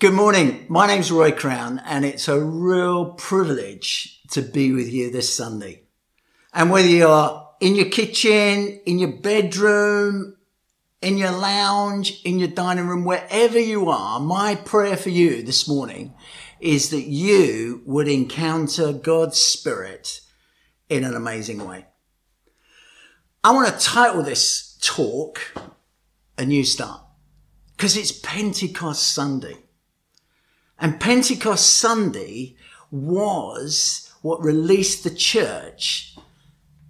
Good morning. My name's Roy Crowne and it's a real privilege to be with you this Sunday. And whether you're in your kitchen, in your bedroom, in your lounge, in your dining room, wherever you are, my prayer for you this morning is that you would encounter God's Spirit in an amazing way. I want to title this talk A New Start because it's Pentecost Sunday. And Pentecost Sunday was what released the church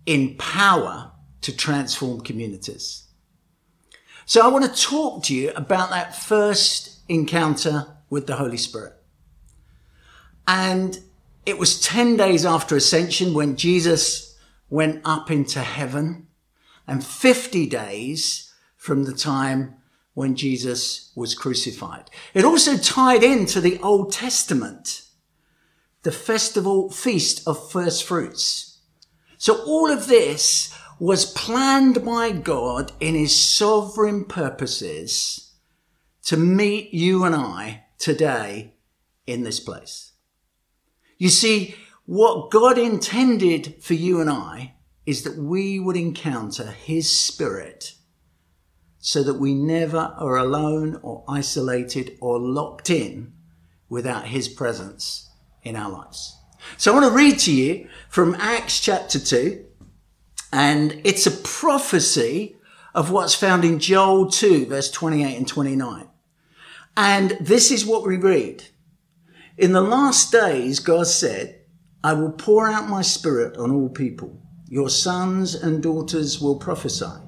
in power to transform communities. So I want to talk to you about that first encounter with the Holy Spirit. And it was 10 days after ascension when Jesus went up into heaven and 50 days from the time when Jesus was crucified. It also tied into the Old Testament, the festival feast of first fruits. So all of this was planned by God in his sovereign purposes to meet you and I today in this place. You see, what God intended for you and I is that we would encounter his spirit so that we never are alone or isolated or locked in without his presence in our lives. So I want to read to you from Acts chapter 2, and it's a prophecy of what's found in Joel 2, verse 28 and 29. And this is what we read. In the last days, God said, I will pour out my spirit on all people. Your sons and daughters will prophesy.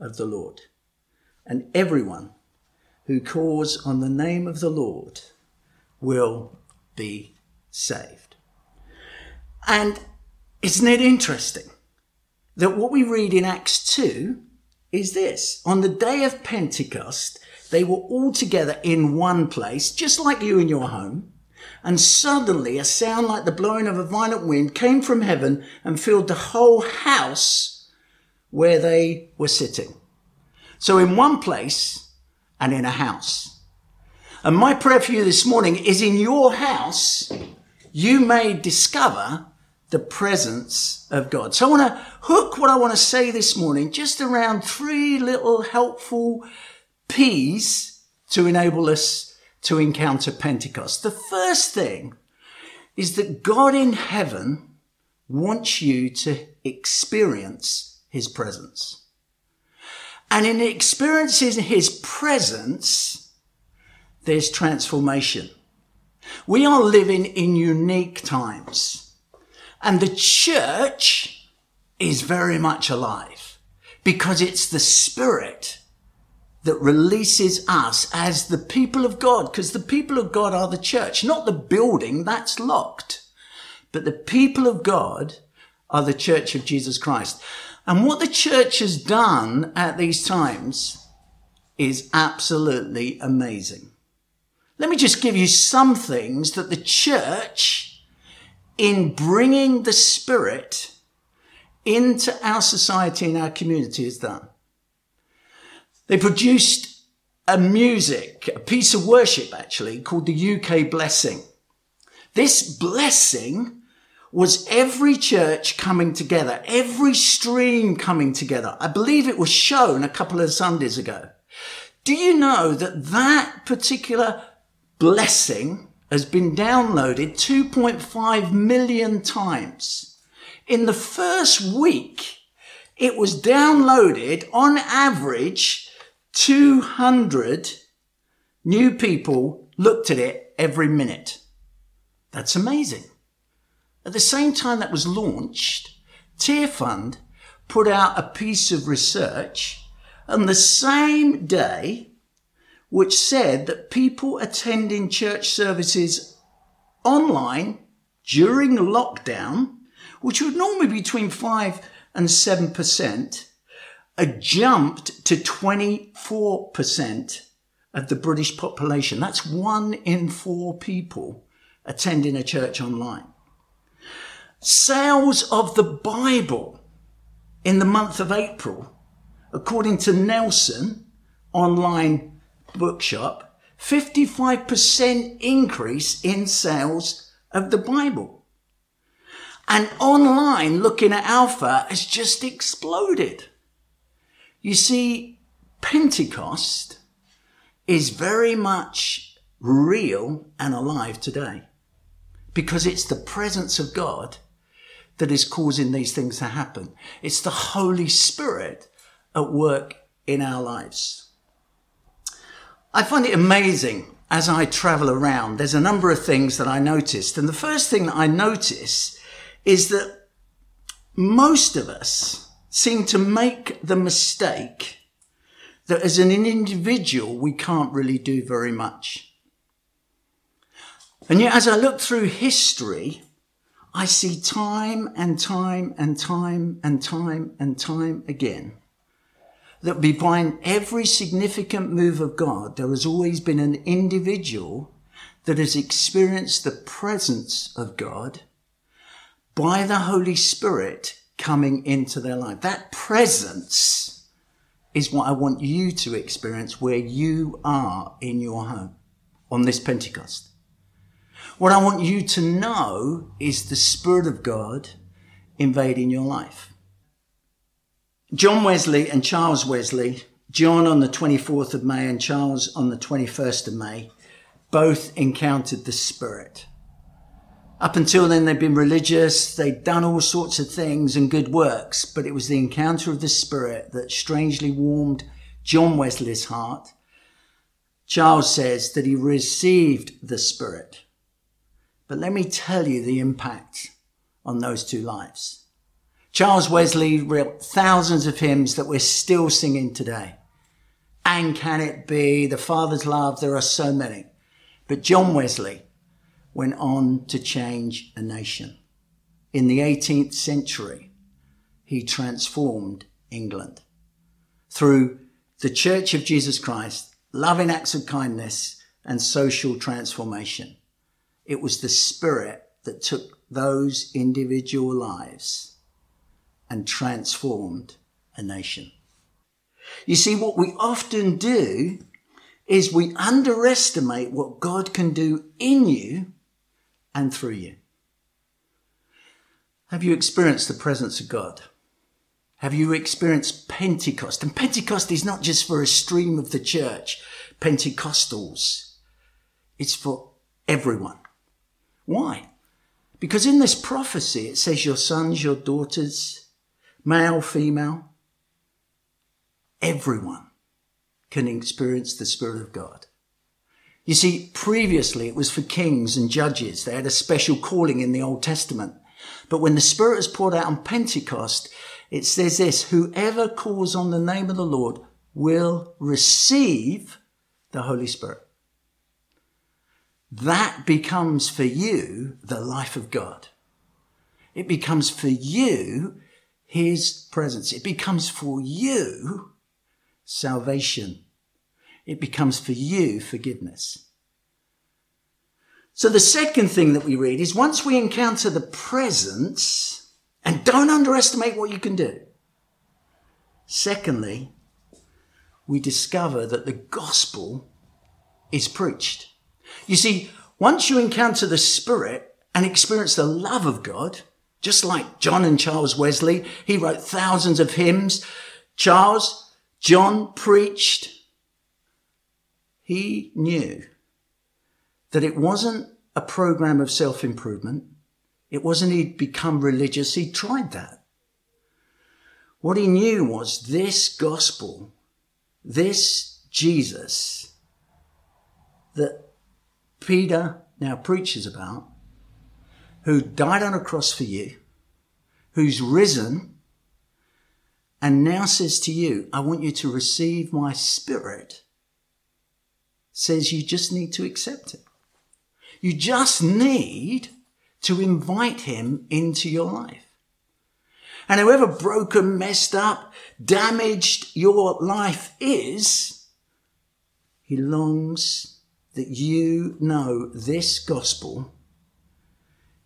of the Lord. And everyone who calls on the name of the Lord will be saved. And isn't it interesting that what we read in Acts 2 is this? On the day of Pentecost, they were all together in one place, just like you in your home. And suddenly a sound like the blowing of a violent wind came from heaven and filled the whole house where they were sitting. So in one place and in a house. And my prayer for you this morning is in your house, you may discover the presence of God. So I want to hook what I want to say this morning just around three little helpful P's to enable us to encounter Pentecost. The first thing is that God in heaven wants you to experience his presence. And in experiencing his presence, there's transformation. We are living in unique times and the church is very much alive because it's the spirit that releases us as the people of God, because the people of God are the church, not the building that's locked, but the people of God are the church of Jesus Christ. And what the church has done at these times is absolutely amazing. Let me just give you some things that the church, in bringing the Spirit into our society and our community, has done. They produced a music, a piece of worship actually, called the UK Blessing. This blessing was every church coming together, every stream coming together. I believe it was shown a couple of Sundays ago. Do you know that that particular blessing has been downloaded 2.5 million times? In the first week, it was downloaded on average 200 new people looked at it every minute. That's amazing. At the same time that was launched, Tearfund put out a piece of research on the same day which said that people attending church services online during lockdown, which would normally be between 5 and 7%, had jumped to 24% of the British population. That's one in four people attending a church online. Sales of the Bible in the month of April, according to Nelson online bookshop, 55% increase in sales of the Bible. And online looking at Alpha has just exploded. You see, Pentecost is very much real and alive today because it's the presence of God that is causing these things to happen. It's the Holy Spirit at work in our lives. I find it amazing as I travel around. There's a number of things that I noticed. And the first thing that I notice is that most of us seem to make the mistake that as an individual, we can't really do very much. And yet, as I look through history, I see time and time and time and time and time again that behind every significant move of God, there has always been an individual that has experienced the presence of God by the Holy Spirit coming into their life. That presence is what I want you to experience where you are in your home on this Pentecost. What I want you to know is the Spirit of God invading your life. John Wesley and Charles Wesley, John on the 24th of May and Charles on the 21st of May, both encountered the Spirit. Up until then, they'd been religious, they'd done all sorts of things and good works, but it was the encounter of the Spirit that strangely warmed John Wesley's heart. Charles says that he received the Spirit. But let me tell you the impact on those two lives. Charles Wesley wrote thousands of hymns that we're still singing today. And can it be? The Father's love. There are so many. But John Wesley went on to change a nation. In the 18th century, he transformed England through the Church of Jesus Christ, loving acts of kindness and social transformation. It was the Spirit that took those individual lives and transformed a nation. You see, what we often do is we underestimate what God can do in you and through you. Have you experienced the presence of God? Have you experienced Pentecost? And Pentecost is not just for a stream of the church, Pentecostals. It's for everyone. Why? Because in this prophecy, it says your sons, your daughters, male, female, everyone can experience the Spirit of God. You see, previously it was for kings and judges. They had a special calling in the Old Testament. But when the Spirit is poured out on Pentecost, it says this, whoever calls on the name of the Lord will receive the Holy Spirit that becomes for you the life of God. It becomes for you his presence. It becomes for you salvation. It becomes for you forgiveness. So the second thing that we read is once we encounter the presence, and don't underestimate what you can do. Secondly, we discover that the gospel is preached. You see, once you encounter the Spirit and experience the love of God, just like John and Charles Wesley, he wrote thousands of hymns. Charles, John preached. He knew that it wasn't a program of self improvement. It wasn't he'd become religious. He tried that. What he knew was this gospel, this Jesus that Peter now preaches about, who died on a cross for you, who's risen, and now says to you, I want you to receive my spirit says you just need to accept it. You just need to invite him into your life. And however broken, messed up, damaged your life is, he longs that you know this gospel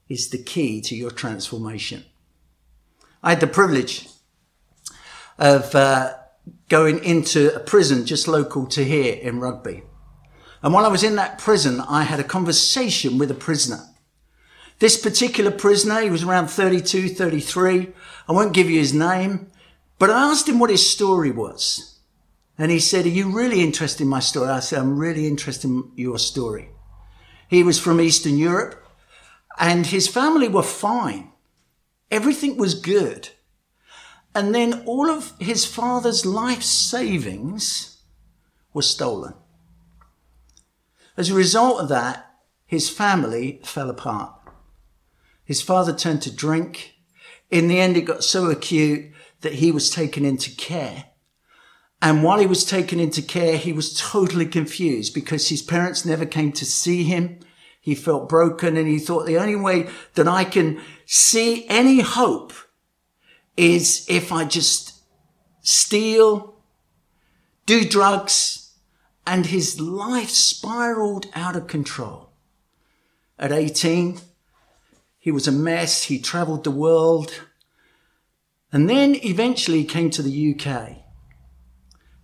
is the key to your transformation. I had the privilege of uh, going into a prison just local to here in Rugby. And while I was in that prison, I had a conversation with a prisoner. This particular prisoner, he was around 32, 33. I won't give you his name, but I asked him what his story was. And he said, are you really interested in my story? I said, I'm really interested in your story. He was from Eastern Europe and his family were fine. Everything was good. And then all of his father's life savings were stolen. As a result of that, his family fell apart. His father turned to drink. In the end, it got so acute that he was taken into care. And while he was taken into care, he was totally confused because his parents never came to see him. He felt broken and he thought the only way that I can see any hope is if I just steal, do drugs, and his life spiraled out of control. At 18, he was a mess. He traveled the world. And then eventually came to the UK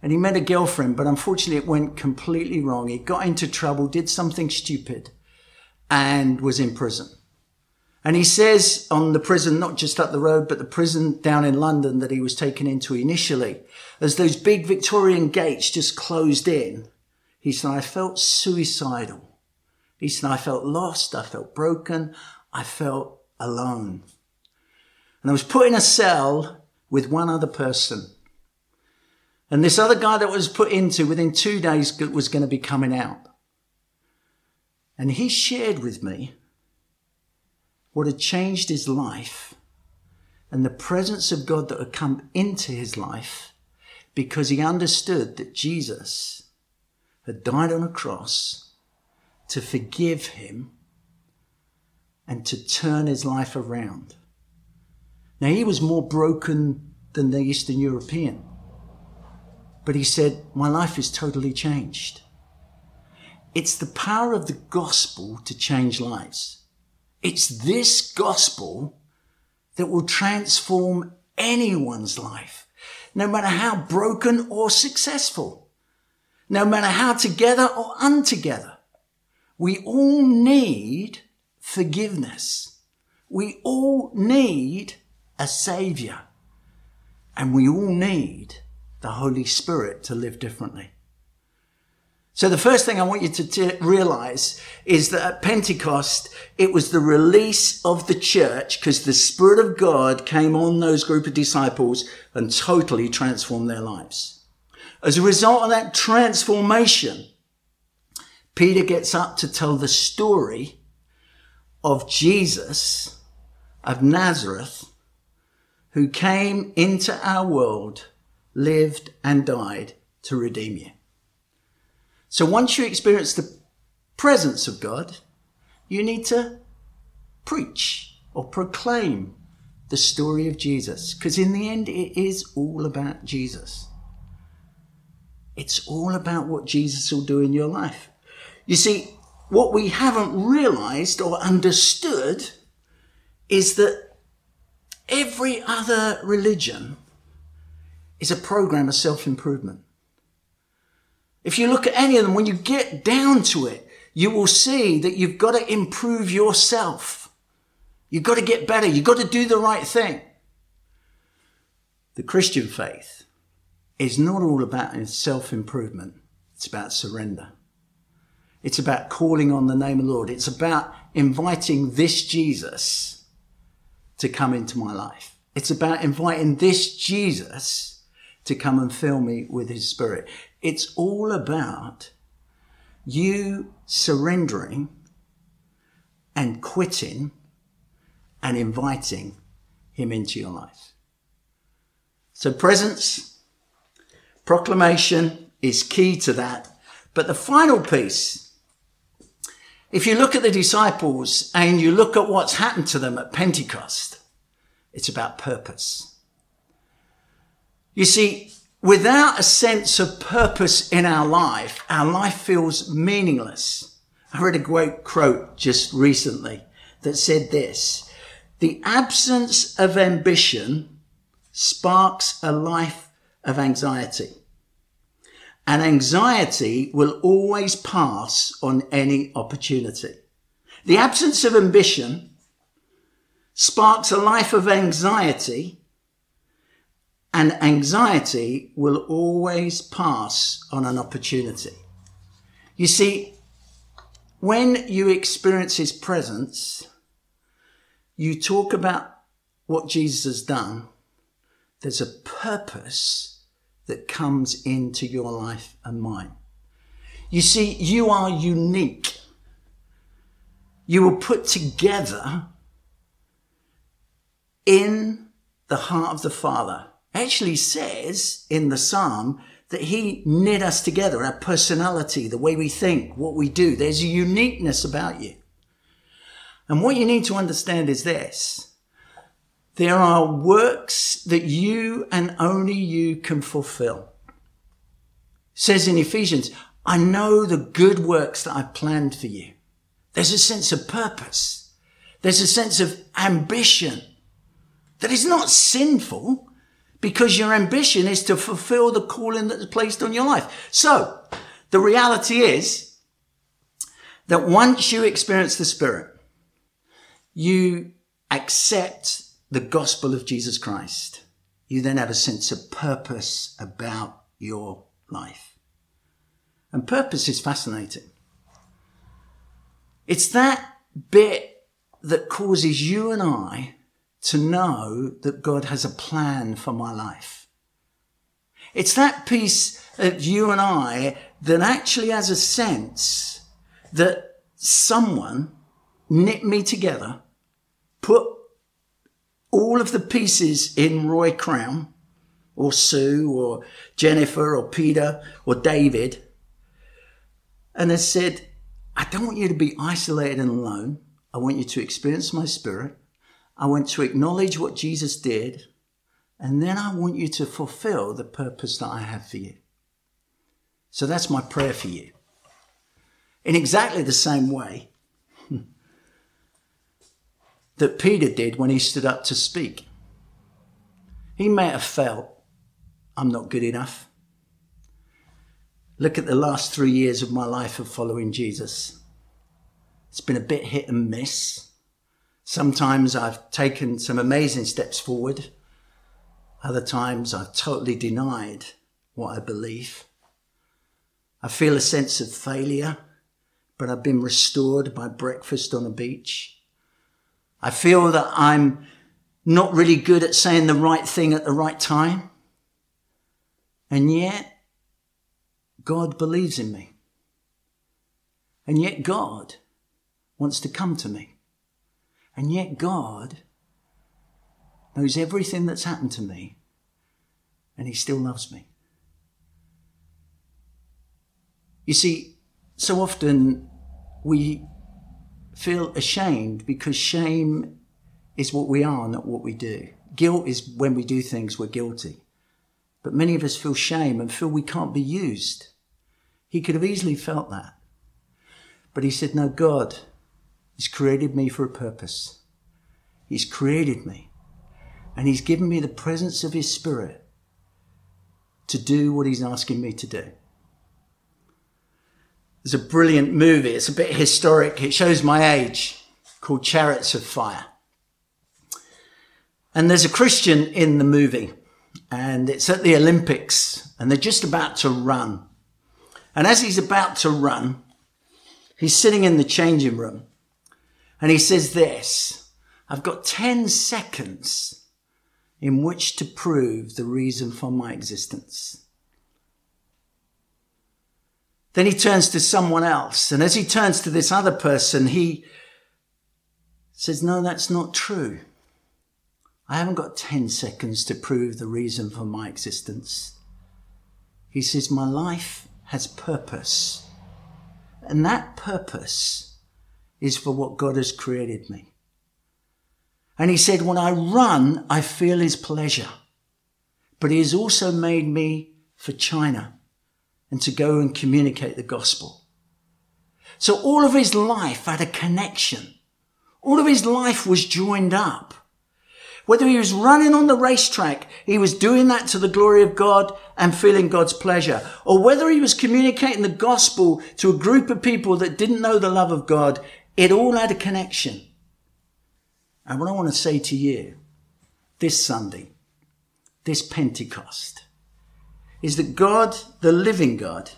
and he met a girlfriend, but unfortunately it went completely wrong. He got into trouble, did something stupid and was in prison. And he says on the prison, not just up the road, but the prison down in London that he was taken into initially, as those big Victorian gates just closed in, he said, I felt suicidal. He said, I felt lost. I felt broken. I felt alone. And I was put in a cell with one other person. And this other guy that was put into within two days was going to be coming out. And he shared with me what had changed his life and the presence of God that had come into his life because he understood that Jesus had died on a cross to forgive him and to turn his life around. Now, he was more broken than the Eastern European, but he said, My life is totally changed. It's the power of the gospel to change lives. It's this gospel that will transform anyone's life, no matter how broken or successful, no matter how together or untogether. We all need forgiveness. We all need a savior. And we all need the Holy Spirit to live differently. So the first thing I want you to t- realize is that at Pentecost, it was the release of the church because the Spirit of God came on those group of disciples and totally transformed their lives. As a result of that transformation, Peter gets up to tell the story of Jesus of Nazareth who came into our world, lived and died to redeem you. So once you experience the presence of God, you need to preach or proclaim the story of Jesus. Because in the end, it is all about Jesus. It's all about what Jesus will do in your life. You see, what we haven't realized or understood is that every other religion is a program of self improvement. If you look at any of them, when you get down to it, you will see that you've got to improve yourself. You've got to get better. You've got to do the right thing. The Christian faith is not all about self improvement. It's about surrender. It's about calling on the name of the Lord. It's about inviting this Jesus to come into my life. It's about inviting this Jesus to come and fill me with his spirit. It's all about you surrendering and quitting and inviting him into your life. So presence, proclamation is key to that. But the final piece, if you look at the disciples and you look at what's happened to them at Pentecost, it's about purpose. You see, without a sense of purpose in our life, our life feels meaningless. I read a great quote just recently that said this, the absence of ambition sparks a life of anxiety. And anxiety will always pass on any opportunity. The absence of ambition sparks a life of anxiety and anxiety will always pass on an opportunity. You see, when you experience his presence, you talk about what Jesus has done. There's a purpose that comes into your life and mine. You see, you are unique. You were put together in the heart of the Father. Actually says in the Psalm that he knit us together, our personality, the way we think, what we do. There's a uniqueness about you. And what you need to understand is this. There are works that you and only you can fulfill. It says in Ephesians, I know the good works that I've planned for you. There's a sense of purpose. There's a sense of ambition that is not sinful because your ambition is to fulfill the calling that's placed on your life. So the reality is that once you experience the Spirit, you accept the gospel of Jesus Christ, you then have a sense of purpose about your life. And purpose is fascinating. It's that bit that causes you and I to know that God has a plan for my life. It's that piece of you and I that actually has a sense that someone knit me together, put all of the pieces in Roy Crowne or Sue or Jennifer or Peter or David and has said, I don't want you to be isolated and alone. I want you to experience my spirit. I want to acknowledge what Jesus did. And then I want you to fulfill the purpose that I have for you. So that's my prayer for you. In exactly the same way, that Peter did when he stood up to speak. He may have felt, I'm not good enough. Look at the last three years of my life of following Jesus. It's been a bit hit and miss. Sometimes I've taken some amazing steps forward. Other times I've totally denied what I believe. I feel a sense of failure, but I've been restored by breakfast on a beach. I feel that I'm not really good at saying the right thing at the right time. And yet, God believes in me. And yet, God wants to come to me. And yet, God knows everything that's happened to me. And He still loves me. You see, so often we feel ashamed because shame is what we are, not what we do. Guilt is when we do things we're guilty. But many of us feel shame and feel we can't be used. He could have easily felt that. But he said, No, God has created me for a purpose. He's created me. And he's given me the presence of his spirit to do what he's asking me to do. There's a brilliant movie. It's a bit historic. It shows my age called Chariots of Fire. And there's a Christian in the movie and it's at the Olympics and they're just about to run. And as he's about to run, he's sitting in the changing room and he says this, I've got 10 seconds in which to prove the reason for my existence. Then he turns to someone else. And as he turns to this other person, he says, No, that's not true. I haven't got 10 seconds to prove the reason for my existence. He says, My life has purpose. And that purpose is for what God has created me. And he said, when I run, I feel his pleasure. But he has also made me for China and to go and communicate the gospel. So all of his life had a connection. All of his life was joined up. Whether he was running on the racetrack, he was doing that to the glory of God and feeling God's pleasure. Or whether he was communicating the gospel to a group of people that didn't know the love of God, it all had a connection. And what I want to say to you this Sunday, this Pentecost, is that God, the living God,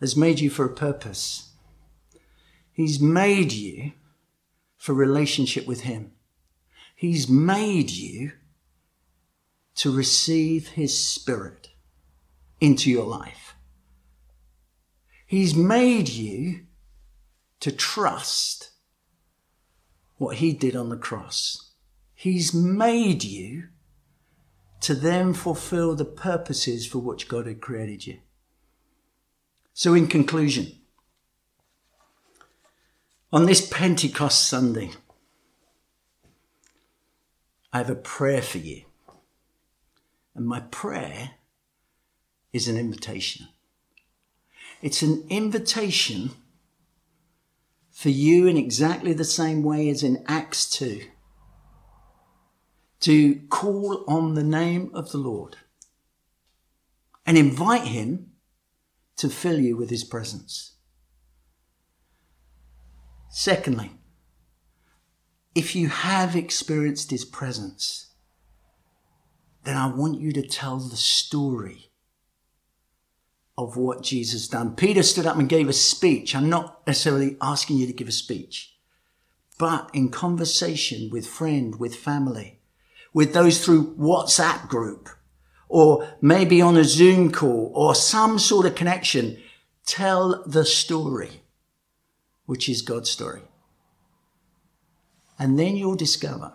has made you for a purpose. He's made you for relationship with Him. He's made you to receive His Spirit into your life. He's made you to trust what He did on the cross. He's made you to then fulfill the purposes for which God had created you. So, in conclusion, on this Pentecost Sunday, I have a prayer for you. And my prayer is an invitation. It's an invitation for you in exactly the same way as in Acts 2 to call on the name of the Lord and invite him to fill you with his presence. Secondly, if you have experienced his presence, then I want you to tell the story of what Jesus done. Peter stood up and gave a speech. I'm not necessarily asking you to give a speech, but in conversation with friend, with family, with those through WhatsApp group or maybe on a Zoom call or some sort of connection. Tell the story, which is God's story. And then you'll discover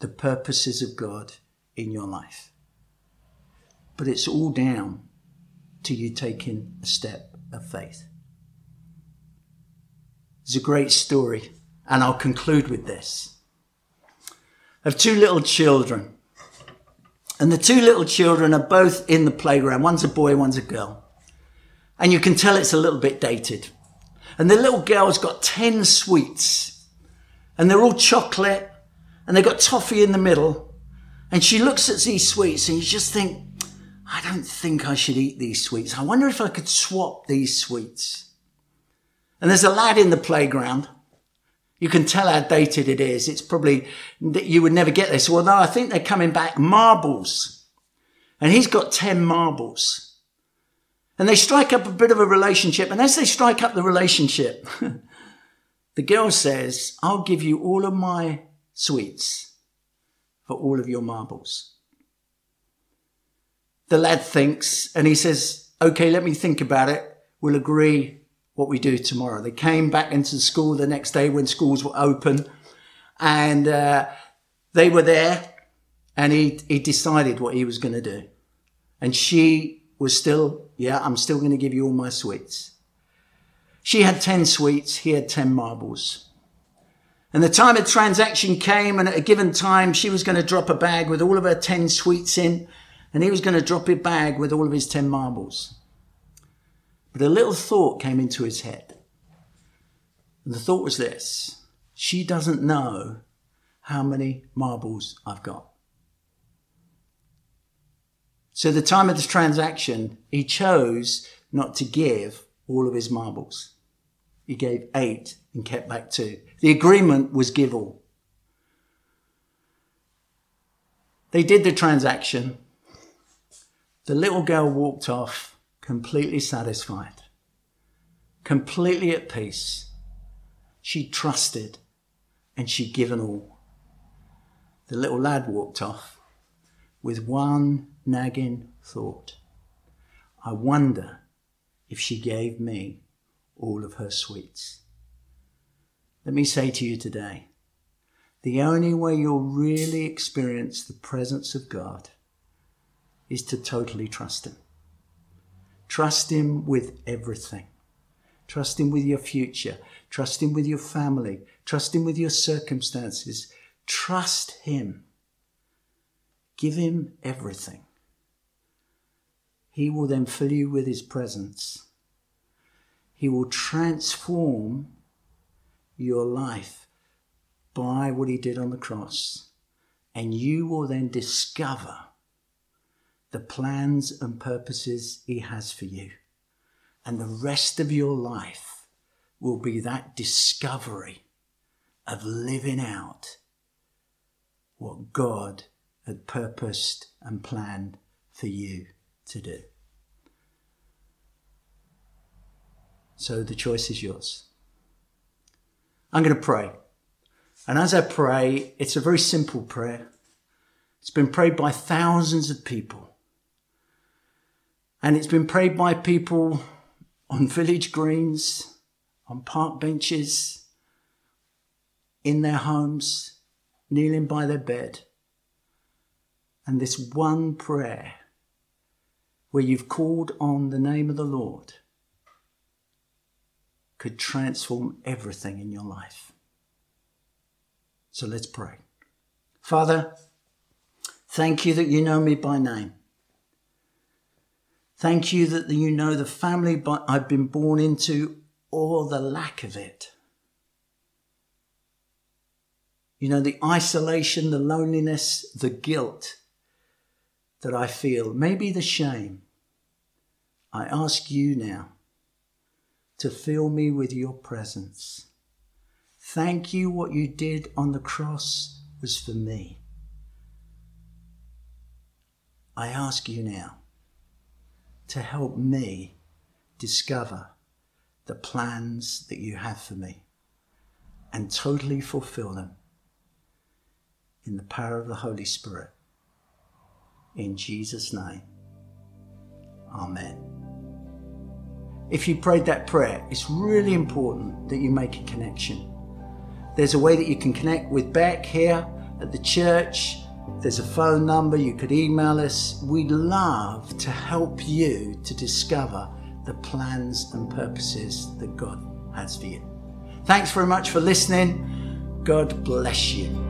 the purposes of God in your life. But it's all down to you taking a step of faith. It's a great story, and I'll conclude with this of two little children. And the two little children are both in the playground. One's a boy, one's a girl. And you can tell it's a little bit dated. And the little girl's got 10 sweets. And they're all chocolate. And they've got toffee in the middle. And she looks at these sweets and you just think, I don't think I should eat these sweets. I wonder if I could swap these sweets. And there's a lad in the playground you can tell how dated it is. It's probably that you would never get this. Although I think they're coming back marbles. And he's got 10 marbles. And they strike up a bit of a relationship. And as they strike up the relationship, the girl says, I'll give you all of my sweets for all of your marbles. The lad thinks and he says, okay, let me think about it. We'll agree what we do tomorrow. They came back into school the next day when schools were open and uh, they were there and he, he decided what he was going to do. And she was still, yeah, I'm still going to give you all my sweets. She had 10 sweets, he had 10 marbles. And the time of transaction came and at a given time, she was going to drop a bag with all of her 10 sweets in and he was going to drop a bag with all of his 10 marbles. But a little thought came into his head. And the thought was this she doesn't know how many marbles I've got. So, the time of this transaction, he chose not to give all of his marbles. He gave eight and kept back two. The agreement was give all. They did the transaction. The little girl walked off completely satisfied, completely at peace. She trusted and she'd given all. The little lad walked off with one nagging thought. I wonder if she gave me all of her sweets. Let me say to you today, the only way you'll really experience the presence of God is to totally trust Him. Trust Him with everything. Trust Him with your future. Trust Him with your family. Trust Him with your circumstances. Trust Him. Give Him everything. He will then fill you with His presence. He will transform your life by what He did on the cross. And you will then discover the plans and purposes He has for you. And the rest of your life will be that discovery of living out what God had purposed and planned for you to do. So the choice is yours. I'm going to pray. And as I pray, it's a very simple prayer. It's been prayed by thousands of people. And it's been prayed by people on village greens, on park benches, in their homes, kneeling by their bed. And this one prayer where you've called on the name of the Lord could transform everything in your life. So let's pray. Father, thank you that you know me by name. Thank you that you know the family I've been born into or the lack of it. You know, the isolation, the loneliness, the guilt that I feel, maybe the shame. I ask you now to fill me with your presence. Thank you, what you did on the cross was for me. I ask you now to help me discover the plans that you have for me and totally fulfill them in the power of the Holy Spirit. In Jesus' name, Amen. If you prayed that prayer, it's really important that you make a connection. There's a way that you can connect with Beck here at the church. There's a phone number. You could email us. We'd love to help you to discover the plans and purposes that God has for you. Thanks very much for listening. God bless you.